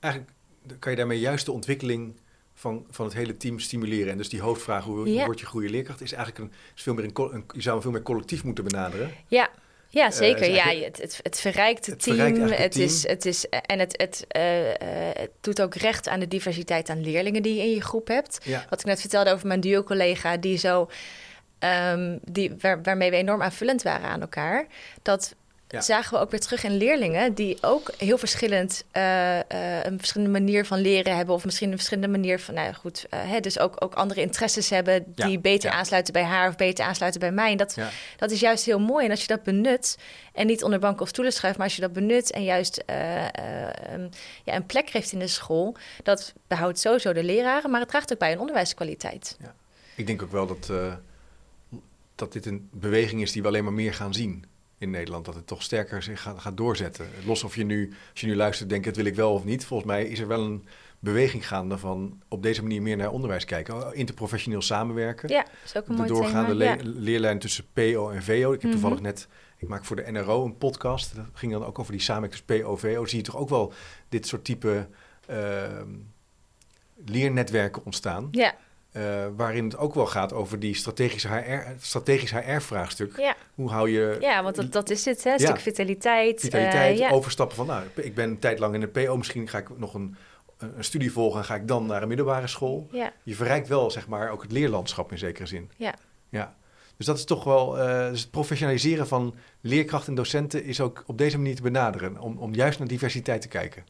Eigenlijk kan je daarmee juist de ontwikkeling van, van het hele team stimuleren. En dus die hoofdvraag, hoe ja. word je goede leerkracht, is eigenlijk een, is veel meer een, je zou een veel meer collectief moeten benaderen. Ja. Ja, eh, zeker. ja, het, het, het, verrijkt het, team. het, Is, het is, en het, het, uh, het doet ook recht aan de diversiteit aan leerlingen die je in je groep hebt. Ja. Wat ik net vertelde over mijn duo-collega, die zo um, die, waar, waarmee we enorm aanvullend waren aan elkaar. Dat zagen we ook weer terug in leerlingen die ook heel verschillend uh, uh, een verschillende manier van leren hebben, of misschien een verschillende manier van, nou goed, uh, hè, dus ook, ook andere interesses hebben die beter aansluiten bij haar of beter aansluiten bij mij. En dat, dat is juist heel mooi. En als je dat benut en niet onder banken of stoelen schuift, maar als je dat benut en juist um, ja, een plek geeft in de school, dat behoudt sowieso de leraren, maar het draagt ook bij een onderwijskwaliteit. Ik denk ook wel dat dat dit een beweging is die we alleen maar meer gaan zien in Nederland. Dat het toch sterker zich gaat, gaat doorzetten. Los of je nu, als je nu luistert, denkt het wil ik wel of niet. Volgens mij is er wel een beweging gaande van op deze manier meer naar onderwijs kijken. Interprofessioneel samenwerken. Ja, is ook een De doorgaande le leerlijn tussen PO en VO. Ik heb mhm. toevallig net, ik maak voor de NRO een podcast. Dat ging dan ook over die samenwerking tussen PO VO. Zie je toch ook wel dit soort type uh, leernetwerken ontstaan. Ja. Uh, waarin het ook wel gaat over die strategische HR, strategisch HR-vraagstuk. Ja. Hoe hou je... Ja, want dat, dat is het, hè? Een stuk vitaliteit. Vitaliteit, uh, ja. overstappen van... Nou, ik ben een tijd lang in de PO, misschien ga ik nog een, een studie volgen... en ga ik dan naar een middelbare school. Ja. Je verrijkt wel, zeg maar, ook het leerlandschap in zekere zin. Ja. ja. Dus dat is toch wel... Uh, dus het professionaliseren van leerkrachten en docenten... is ook op deze manier te benaderen... om, om juist naar diversiteit te kijken.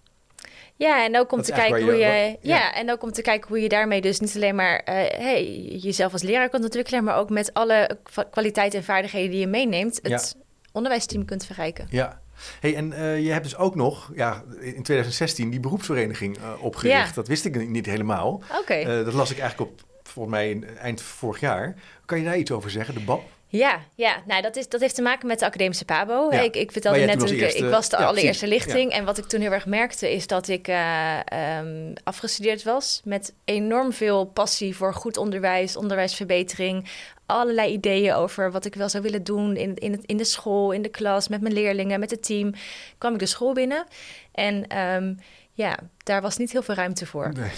Ja, en ook om te kijken hoe je, ja. en ook om te kijken hoe je daarmee dus niet alleen maar uh, hey, jezelf als leraar kunt ontwikkelen, maar ook met alle kwaliteiten en vaardigheden die je meeneemt, het onderwijsteam kunt verrijken. Ja. Hey, en uh, je hebt dus ook nog ja, in 2016 die beroepsvereniging uh, opgericht. Dat wist ik niet helemaal. Oké. dat las ik eigenlijk op volgens mij in, eind vorig jaar. Kan je daar iets over zeggen, de BAP? Ja, ja. Nou, dat, is, dat heeft te maken met de academische PABO. Ik, ik vertelde net, ik, ik was de allereerste lichting. En wat ik toen heel erg merkte, is dat ik uh, um, afgestudeerd was... met enorm veel passie voor goed onderwijs, onderwijsverbetering... allerlei ideeën over wat ik wel zou willen doen in, in, het, in de school, in de klas... met mijn leerlingen, met het team. kwam ik de school binnen en... Um, ja, daar was niet heel veel ruimte voor. Nee.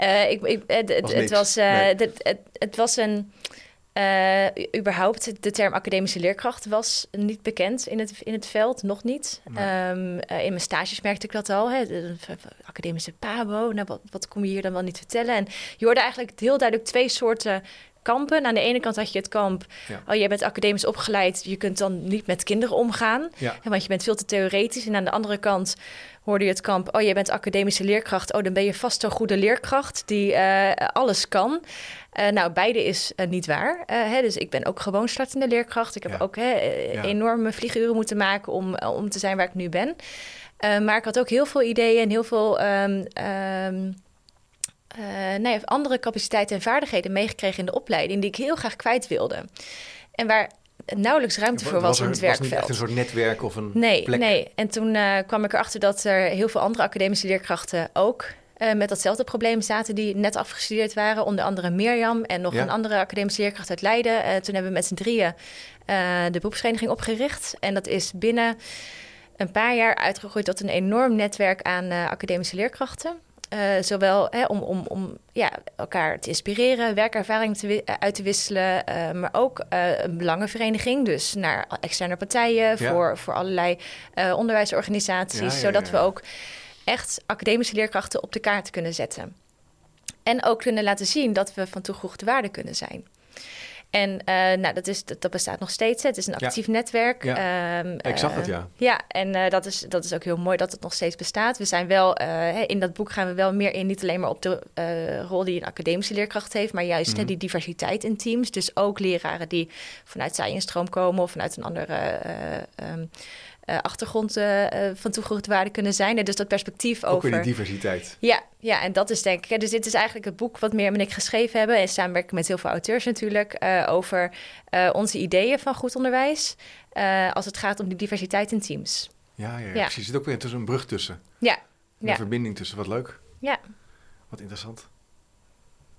uh, ik, ik, het, was het, was, uh, nee. het, het, het was een uh, überhaupt, de term academische leerkracht was niet bekend in het, in het veld, nog niet. Um, uh, in mijn stages merkte ik dat al. Hè, de, academische pabo, nou, wat, wat kom je hier dan wel niet vertellen? En je hoorde eigenlijk heel duidelijk twee soorten kampen. Aan de ene kant had je het kamp, Ja. oh, jij bent academisch opgeleid, je kunt dan niet met kinderen omgaan, Ja. want je bent veel te theoretisch. En aan de andere kant hoorde je het kamp, oh, jij bent academische leerkracht, oh, dan ben je vast zo'n goede leerkracht die eh, alles kan. Eh, nou, beide is eh, niet waar. Hè, dus ik ben ook gewoon startende leerkracht. Ik heb Ja. ook hè, enorme vlieguren moeten maken om, om te zijn waar ik nu ben. Maar ik had ook heel veel ideeën en heel veel ehm, ehm, eh, nou ja, andere capaciteiten en vaardigheden meegekregen in de opleiding die ik heel graag kwijt wilde. En waar nauwelijks ruimte voor was, er, in het was niet werkveld. echt een soort netwerk of een Nee, plek? nee. En toen eh, kwam ik erachter dat er heel veel andere academische leerkrachten ook eh, met datzelfde probleem zaten, die net afgestudeerd waren. Onder andere Mirjam en nog Ja. een andere academische leerkracht uit Leiden. Toen hebben we met z'n drieën de beroepsvereniging opgericht. En dat is binnen een paar jaar uitgegroeid tot een enorm netwerk aan academische leerkrachten. Eh, zowel hè, om, om, om ja, elkaar te inspireren, werkervaring te, eh, uit te wisselen, eh, maar ook een belangenvereniging, dus naar externe partijen, Ja. voor, voor allerlei onderwijsorganisaties, Ja, ja, zodat we ook echt academische leerkrachten op de kaart kunnen zetten. En ook kunnen laten zien dat we van toegevoegde waarde kunnen zijn. En eh, nou, dat, is, dat, dat bestaat nog steeds. hè. Het is een Ja. actief netwerk. Ja. Ehm, Ik zag eh, het, ja. ja, en eh, dat, is, dat is ook heel mooi dat het nog steeds bestaat. We zijn wel, eh, in dat boek gaan we wel meer in, niet alleen maar op de eh, rol die een academische leerkracht heeft, maar juist hè, Mhm. die diversiteit in teams. Dus ook leraren die vanuit science-stroom komen of vanuit een andere eh, eh, achtergrond eh, eh, van toegevoegde waarde kunnen zijn. En dus dat perspectief Ook over. weer die diversiteit. Ja, ja, en dat is denk ik. hè, Dus dit is eigenlijk het boek wat Mirjam en ik geschreven hebben. In samenwerking met heel veel auteurs natuurlijk. over onze ideeën van goed onderwijs. als het gaat om die diversiteit in teams. Ja, ja, ja, Ja. precies. Er zit ook weer tussen een brug tussen. Ja, Een Ja. verbinding tussen. Wat leuk. ja. Wat interessant.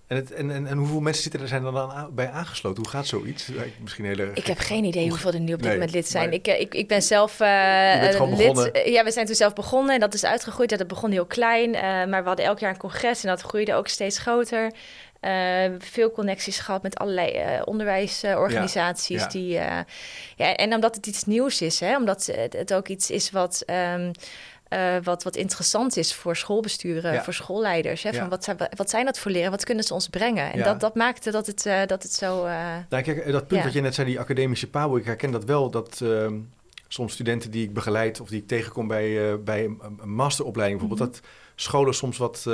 En, het, en, en, en hoeveel mensen zitten er zijn er dan aan- bij aangesloten? Hoe gaat zoiets? Misschien hele Ik heb geen idee hoeveel er nu op dit Nee, moment lid zijn. maar- Ik, eh, ik, ik ben zelf gewoon lid. Ja, we zijn toen zelf begonnen en dat is uitgegroeid. Dat begon heel klein, eh, maar we hadden elk jaar een congres en dat groeide ook steeds groter. Veel connecties gehad met allerlei onderwijsorganisaties. Ja, ja. Die, ja, en omdat het iets nieuws is, hè, omdat het, het ook iets is wat... ehm, eh, wat, wat interessant is voor schoolbesturen, Ja. voor schoolleiders. Hè, Ja. van wat, zijn, wat zijn dat voor leren? Wat kunnen ze ons brengen? En Ja. dat, dat maakte dat het, eh, dat het zo... eh, Nou, kijk, dat punt wat je net zei, die academische pabo, ik herken dat wel, dat ehm, soms studenten die ik begeleid of die ik tegenkom bij, bij een, masteropleiding bijvoorbeeld, Mhm. dat scholen soms wat,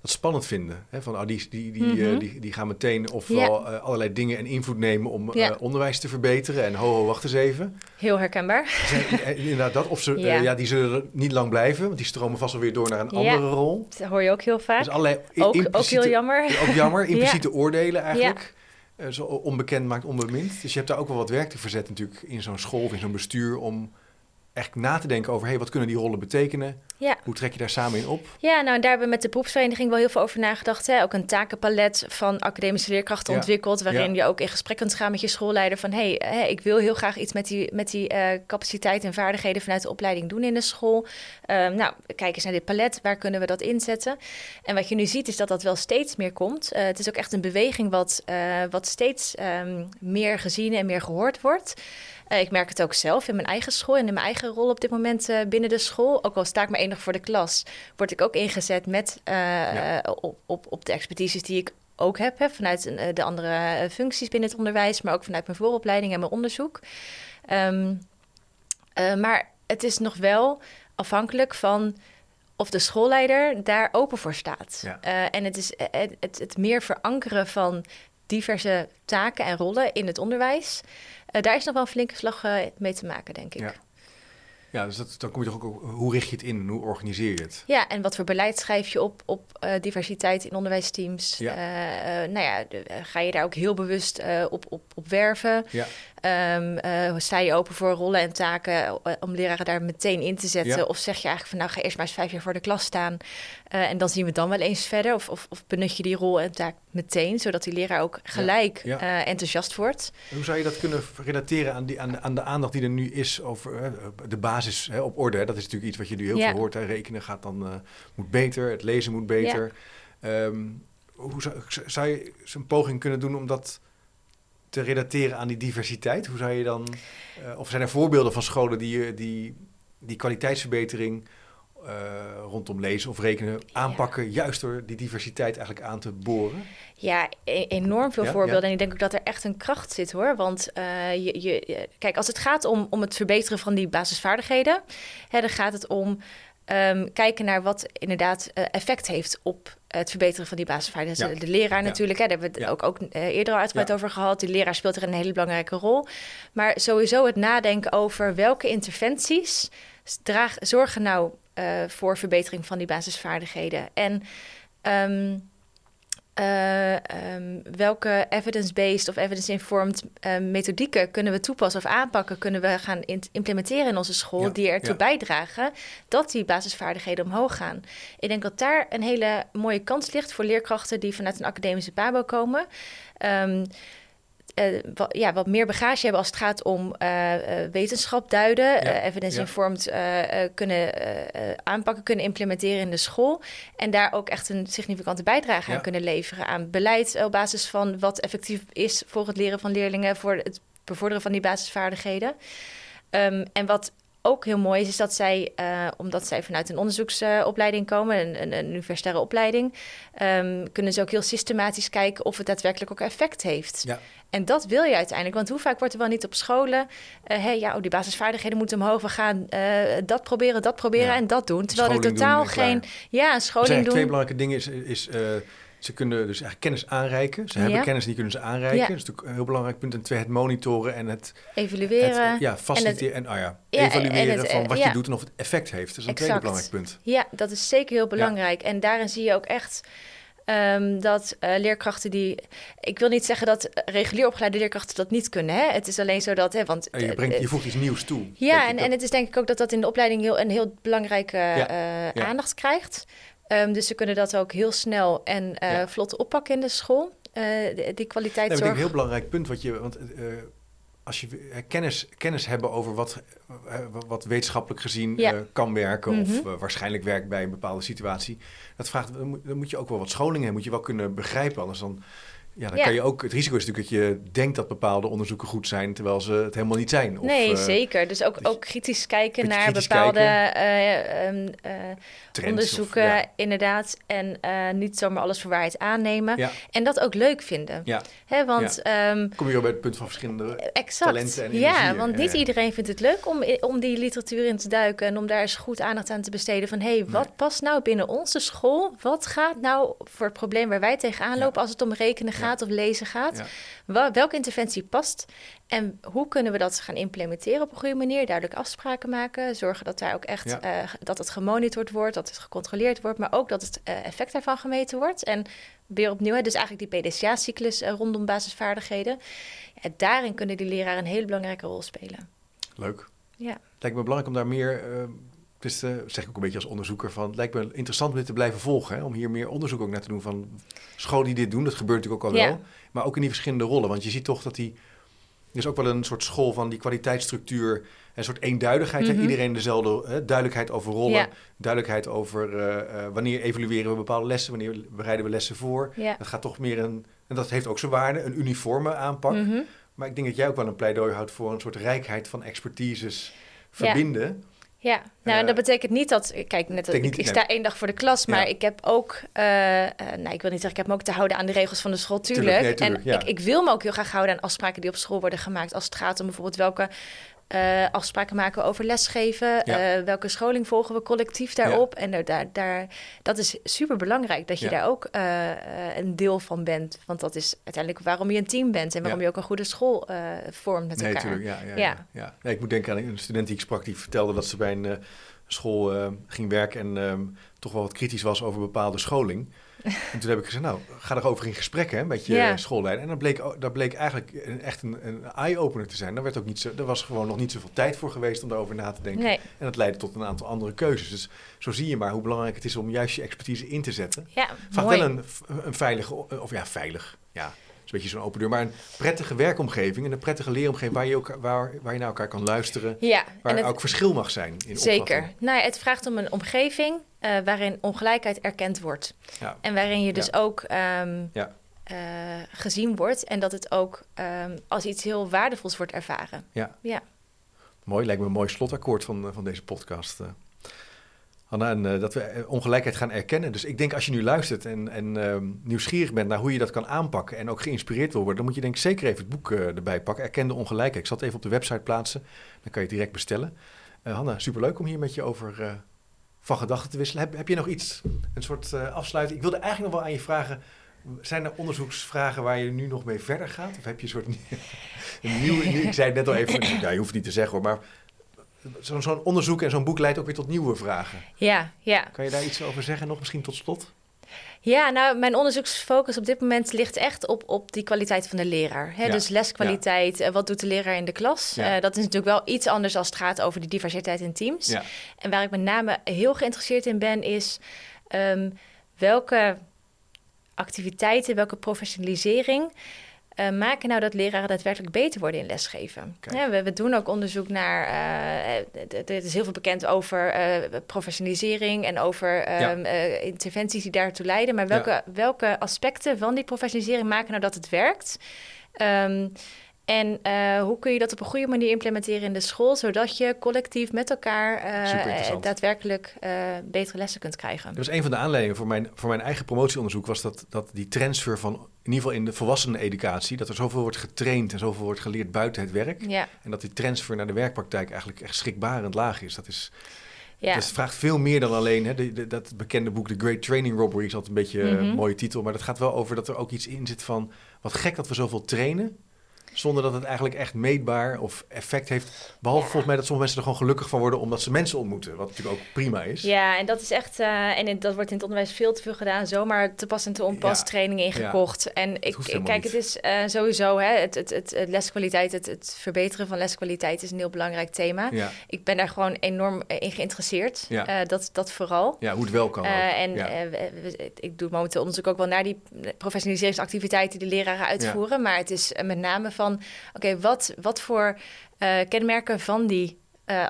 wat spannend vinden. Hè? Van, oh, die, die, die, eh, Mhm. die, die gaan meteen ofwel eh, allerlei dingen en invloed nemen om Ja. eh, onderwijs te verbeteren. En ho, ho, wacht eens even. heel herkenbaar. Inderdaad dat. Of ze, Ja. ja, die zullen niet lang blijven, want die stromen vast wel weer door naar een Ja. andere rol. Dat hoor je ook heel vaak. Dus allerlei ook, ook heel jammer. ook jammer, impliciete oordelen eigenlijk. Ja. Zo onbekend maakt onbemind. Dus je hebt daar ook wel wat werk te verzetten natuurlijk in zo'n school of in zo'n bestuur om echt na te denken over, hey, wat kunnen die rollen betekenen? Ja. Hoe trek je daar samen in op? Ja, nou, daar hebben we met de beroepsvereniging wel heel veel over nagedacht. Hè? Ook een takenpalet van academische leerkrachten Ja. ontwikkeld. Waarin Ja. je ook in gesprek kunt gaan met je schoolleider. Van hé, hey, hè, ik wil heel graag iets met die, met die eh, capaciteit en vaardigheden vanuit de opleiding doen in de school. Ehm, nou, kijk eens naar dit palet. Waar kunnen we dat inzetten? En wat je nu ziet is dat dat wel steeds meer komt. Eh, het is ook echt een beweging wat, eh, wat steeds ehm, meer gezien en meer gehoord wordt. Eh, ik merk het ook zelf in mijn eigen school en in mijn eigen rol op dit moment eh, binnen de school. Ook al sta ik maar enig voor de klas, word ik ook ingezet met, eh, Ja. op, op, op de expertise die ik ook heb, hè, vanuit de andere functies binnen het onderwijs, maar ook vanuit mijn vooropleiding en mijn onderzoek. Ehm, eh, maar het is nog wel afhankelijk van of de schoolleider daar open voor staat. Ja. En het is het, het, het meer verankeren van diverse taken en rollen in het onderwijs. Eh, daar is nog wel een flinke slag eh, mee te maken, denk ik. Ja. Ja. Ja, dus dat, dan kom je toch ook, hoe richt je het in? Hoe organiseer je het? en wat voor beleid schrijf je op, op eh, diversiteit in onderwijsteams? Ja. Nou ja, de- ga je daar ook heel bewust op, op, op werven? Ja. Ehm, eh, sta je open voor rollen en taken eh, om leraren daar meteen in te zetten? Ja. Of zeg je eigenlijk van nou ga eerst maar eens vijf jaar voor de klas staan eh, en dan zien we dan wel eens verder? Of, of, of benut je die rol en taak meteen, zodat die leraar ook gelijk Ja. enthousiast wordt? Hoe zou je dat kunnen relateren aan, die, aan, de, aan de aandacht die er nu is over de basis hè, op orde? Hè? Dat is natuurlijk iets wat je nu heel veel hoort. Hè? Rekenen gaat dan, moet beter, het lezen moet beter. Ehm, hoe zou, zou je een poging kunnen doen om dat te relateren aan die diversiteit? Hoe zou je dan, eh, of zijn er voorbeelden van scholen die, eh, die, die kwaliteitsverbetering uh, rondom lezen of rekenen aanpakken, juist door die diversiteit eigenlijk aan te boren? Ja, e enorm veel voorbeelden. En ik denk ook dat er echt een kracht zit hoor. Want uh, je, je, kijk, als het gaat om, om het verbeteren van die basisvaardigheden, hè, dan gaat het om um, kijken naar wat inderdaad effect heeft op het verbeteren van die basisvaardigheden. Ja. De leraar natuurlijk, hè, daar hebben we het ook, ook uh, eerder al uitgebreid over gehad. De leraar speelt er een hele belangrijke rol. Maar sowieso het nadenken over welke interventies draag, zorgen nou uh, voor verbetering van die basisvaardigheden. En um, uh, um, welke evidence-based of evidence-informed uh, methodieken kunnen we toepassen of aanpakken, kunnen we gaan implementeren in onze school, ja, die ertoe ja. bijdragen dat die basisvaardigheden omhoog gaan. Ik denk dat daar een hele mooie kans ligt voor leerkrachten die vanuit een academische PABO komen. Um, uh, wat, ja, wat meer bagage hebben als het gaat om uh, uh, wetenschap duiden, ja, evidence-informed kunnen aanpakken, kunnen implementeren in de school. En daar ook echt een significante bijdrage ja. aan kunnen leveren aan beleid op basis van wat effectief is voor het leren van leerlingen, voor het bevorderen van die basisvaardigheden. Um, en wat ook heel mooi is, is dat zij, uh, omdat zij vanuit een onderzoeksopleiding komen, een, een, een, universitaire opleiding, um, kunnen ze ook heel systematisch kijken of het daadwerkelijk ook effect heeft. Ja. En dat wil je uiteindelijk, want hoe vaak wordt er wel niet op scholen, uh, hey, ja, oh, die basisvaardigheden moeten omhoog, we gaan dat proberen, dat proberen ja. en dat doen. Terwijl er totaal geen, ja, scholing doen. twee belangrijke dingen is, is ze kunnen dus eigenlijk kennis aanreiken. Ze hebben kennis die kunnen ze aanreiken. Ja. Dat is natuurlijk een heel belangrijk punt. En twee, het monitoren en het... Evalueren. Het, ja, faciliteren en, het, en oh ja, evalueren het, van wat je doet en of het effect heeft. Dat is een exact. tweede belangrijk punt. Ja, dat is zeker heel belangrijk. En daarin zie je ook echt... Um, dat uh, leerkrachten die. Ik wil niet zeggen dat regulier opgeleide leerkrachten dat niet kunnen. Hè? Het is alleen zo dat. Hè, want, je, brengt, je voegt iets nieuws toe. Ja, en, en het is denk ik ook dat dat in de opleiding heel, een heel belangrijke ja, ja. aandacht krijgt. Um, dus ze kunnen dat ook heel snel en ja. vlot oppakken in de school. Uh, die kwaliteit. Nee, ik denk een heel belangrijk punt wat je. Want uh, als je kennis, kennis hebben over wat, wat wetenschappelijk gezien ja. kan werken, mm -hmm. of waarschijnlijk werkt bij een bepaalde situatie, dat vraagt, dan moet je ook wel wat scholing hebben, moet je wel kunnen begrijpen. Anders dan ja, dan ja. kan je ook. Het risico is natuurlijk dat je denkt dat bepaalde onderzoeken goed zijn, terwijl ze het helemaal niet zijn. Of, nee, uh, zeker. Dus ook, ook kritisch kijken naar kritisch bepaalde kijken. Uh, uh, onderzoeken, of, ja. inderdaad. En niet zomaar alles voor waarheid aannemen. Ja. En dat ook leuk vinden. Ja. Hè, want, um, Kom je wel bij het punt van verschillende exact. talenten en Ja, want niet iedereen vindt het leuk om, om die literatuur in te duiken en om daar eens goed aandacht aan te besteden. Van hé, hey, wat nee. past nou binnen onze school? Wat gaat nou voor het probleem waar wij tegenaan lopen als het om rekenen gaat? Of lezen gaat. Ja. welke interventie past en hoe kunnen we dat gaan implementeren op een goede manier? Duidelijk afspraken maken, zorgen dat daar ook echt ja. uh, dat het gemonitord wordt, dat het gecontroleerd wordt, maar ook dat het uh, effect daarvan gemeten wordt. En weer opnieuw, dus eigenlijk die PDCA-cyclus uh, rondom basisvaardigheden. Ja, daarin kunnen die leraren een hele belangrijke rol spelen. Leuk. Ja. Het lijkt me belangrijk om daar meer dus uh, zeg ik ook een beetje als onderzoeker van... het lijkt me interessant om dit te blijven volgen. Hè? Om hier meer onderzoek ook naar te doen van scholen die dit doen. Dat gebeurt natuurlijk ook al wel. Maar ook in die verschillende rollen. Want je ziet toch dat die... Er is ook wel een soort school van die kwaliteitsstructuur... een soort eenduidigheid. Mm -hmm. Iedereen dezelfde hè? duidelijkheid over rollen. Duidelijkheid over uh, uh, wanneer evalueren we bepaalde lessen. Wanneer bereiden we lessen voor. Dat gaat toch meer een... En dat heeft ook zijn waarde. Een uniforme aanpak. Mm -hmm. Maar ik denk dat jij ook wel een pleidooi houdt... voor een soort rijkheid van expertises verbinden... Ja, nou, uh, dat betekent niet dat. Kijk, net ik, ik sta één dag voor de klas, maar ja. ik heb ook. Uh, uh, nou, ik wil niet zeggen, ik heb me ook te houden aan de regels van de school, tuurlijk. tuurlijk, nee, tuurlijk en ja. ik, ik, wil me ook heel graag houden aan afspraken die op school worden gemaakt. Als het gaat om bijvoorbeeld welke uh, afspraken maken over lesgeven. Ja. Uh, welke scholing volgen we collectief daarop? Ja. En daar, daar, dat is super belangrijk dat je ja. daar ook uh, een deel van bent. Want dat is uiteindelijk waarom je een team bent en waarom je ook een goede school vormt met nee, elkaar. Tuurlijk, ja, ja, ja. ja. ik moet denken aan een student die ik sprak, die vertelde dat ze bij een school ging werken en um, toch wel wat kritisch was over bepaalde scholing. En toen heb ik gezegd, nou, ga erover in gesprek hè, met je ja. schoolleider. En dat bleek, dat bleek eigenlijk een, echt een, een eye-opener te zijn. Daar, werd ook niet zo, er was gewoon nog niet zoveel tijd voor geweest om daarover na te denken. Nee. En dat leidde tot een aantal andere keuzes. Dus zo zie je maar hoe belangrijk het is om juist je expertise in te zetten. Ja, wel een, een veilige, of ja, veilig, ja, een beetje zo'n open deur, maar een prettige werkomgeving en een prettige leeromgeving waar je, ook, waar, waar je naar elkaar kan luisteren. Ja, waar het, ook verschil mag zijn. In zeker. Nou, het vraagt om een omgeving uh, waarin ongelijkheid erkend wordt. Ja. En waarin je dus ja. ook um, ja. uh, gezien wordt en dat het ook um, als iets heel waardevols wordt ervaren. Ja. ja. Mooi, lijkt me een mooi slotakkoord van, van deze podcast. En dat we ongelijkheid gaan erkennen. Dus ik denk als je nu luistert en, en ehm, nieuwsgierig bent naar hoe je dat kan aanpakken en ook geïnspireerd wil worden, dan moet je denk ik zeker even het boek erbij pakken. Erken de ongelijkheid. Ik zal het even op de website plaatsen. Dan kan je het direct bestellen. Hanna, superleuk om hier met je over van gedachten te wisselen. Heb, heb je nog iets, een soort afsluiting? Ik wilde eigenlijk nog wel aan je vragen zijn er onderzoeksvragen waar je nu nog mee verder gaat? Of heb je een soort nieuw, ik zei het net al even, ja, je hoeft het niet te zeggen hoor, maar zo'n onderzoek en zo'n boek leidt ook weer tot nieuwe vragen. Ja, ja. Kan je daar iets over zeggen, nog misschien tot slot? Ja, nou, mijn onderzoeksfocus op dit moment ligt echt op, op die kwaliteit van de leraar. Hè? Dus leskwaliteit, ja. wat doet de leraar in de klas? Ja. Uh, dat is natuurlijk wel iets anders als het gaat over die diversiteit in teams. En waar ik met name heel geïnteresseerd in ben, is um, welke activiteiten, welke professionalisering uh, maken nou dat leraren daadwerkelijk beter worden in lesgeven? Ja, we, we, doen ook onderzoek naar. Er is heel veel bekend over professionalisering en over um, interventies die daartoe leiden. Maar welke, welke aspecten van die professionalisering maken nou dat het werkt? Um, en uh, hoe kun je dat op een goede manier implementeren in de school, zodat je collectief met elkaar uh, daadwerkelijk uh, betere lessen kunt krijgen? Dat was een van de aanleidingen voor mijn, voor mijn eigen promotieonderzoek, was dat, dat die transfer van, in ieder geval in de volwassenen-educatie, dat er zoveel wordt getraind en zoveel wordt geleerd buiten het werk. Ja. En dat die transfer naar de werkpraktijk eigenlijk echt schrikbarend laag is. Dat is... Ja. Dus het vraagt veel meer dan alleen hè, de, dat bekende boek The Great Training Robbery is altijd een beetje een mhm. mooie titel, maar dat gaat wel over dat er ook iets in zit van wat gek dat we zoveel trainen zonder dat het eigenlijk echt meetbaar of effect heeft. Behalve volgens mij dat sommige mensen er gewoon gelukkig van worden omdat ze mensen ontmoeten. Wat natuurlijk ook prima is. Ja, en dat is echt. Uh, en dat wordt in het onderwijs veel te veel gedaan. Zomaar te pas en te onpas trainingen ingekocht. En ik, kijk, het is uh, sowieso hè, het, het, het, het, leskwaliteit, het, het verbeteren van leskwaliteit is een heel belangrijk thema. Ik ben daar gewoon enorm in geïnteresseerd. Uh, dat, dat vooral. Ja, hoe het wel kan. en ik doe momenteel onderzoek ook wel naar die professionaliseringsactiviteiten die leraren uitvoeren. Maar het is met name van oké, wat, wat voor uh, kenmerken van die uh,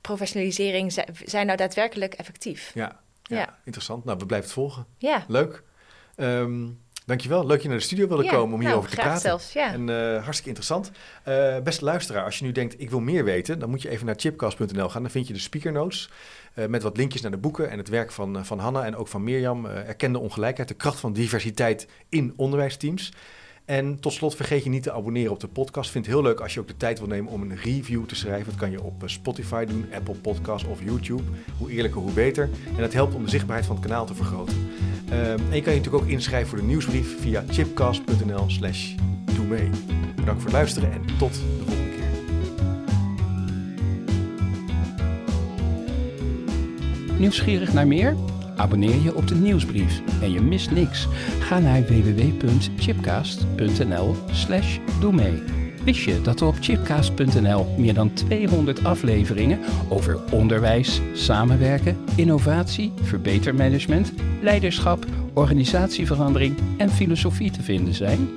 professionalisering zijn nou daadwerkelijk effectief? Ja, ja, interessant. Nou, we blijven het volgen. Ja. Leuk. Um, Dankjewel. Leuk dat je naar de studio wilde komen om nou, hierover te praten. Zelfs, ja. En uh, hartstikke interessant. Uh, beste luisteraar, als je nu denkt ik wil meer weten, dan moet je even naar chipcast.nl gaan. Dan vind je de speaker notes uh, met wat linkjes naar de boeken en het werk van, van Hanna en ook van Mirjam. erkende ongelijkheid, de kracht van diversiteit in onderwijsteams. En tot slot vergeet je niet te abonneren op de podcast. Vind het heel leuk als je ook de tijd wil nemen om een review te schrijven. Dat kan je op eh, Spotify doen, Apple Podcast of YouTube. Hoe eerlijker, hoe beter. En dat helpt om de zichtbaarheid van het kanaal te vergroten. Ehm, en je kan je natuurlijk ook inschrijven voor de nieuwsbrief via chipcast.nl slash doe mee. Bedankt voor het luisteren en tot de volgende keer. Nieuwsgierig naar meer? Abonneer je op de nieuwsbrief en je mist niks. Ga naar www.chipcast.nl slash doe mee. Wist je dat er op chipcast.nl meer dan 200 afleveringen over onderwijs, samenwerken, innovatie, verbetermanagement, leiderschap, organisatieverandering en filosofie te vinden zijn?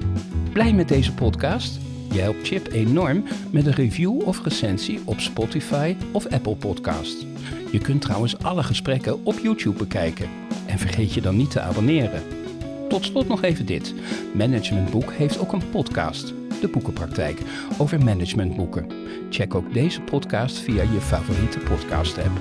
Blij met deze podcast? Je helpt Chip enorm met een review of recensie op Spotify of Apple Podcast. Je kunt trouwens alle gesprekken op YouTube bekijken. En vergeet je dan niet te abonneren. Tot slot nog even dit. Managementboek heeft ook een podcast, De Boekenpraktijk, over managementboeken. Check ook deze podcast via je favoriete podcast app.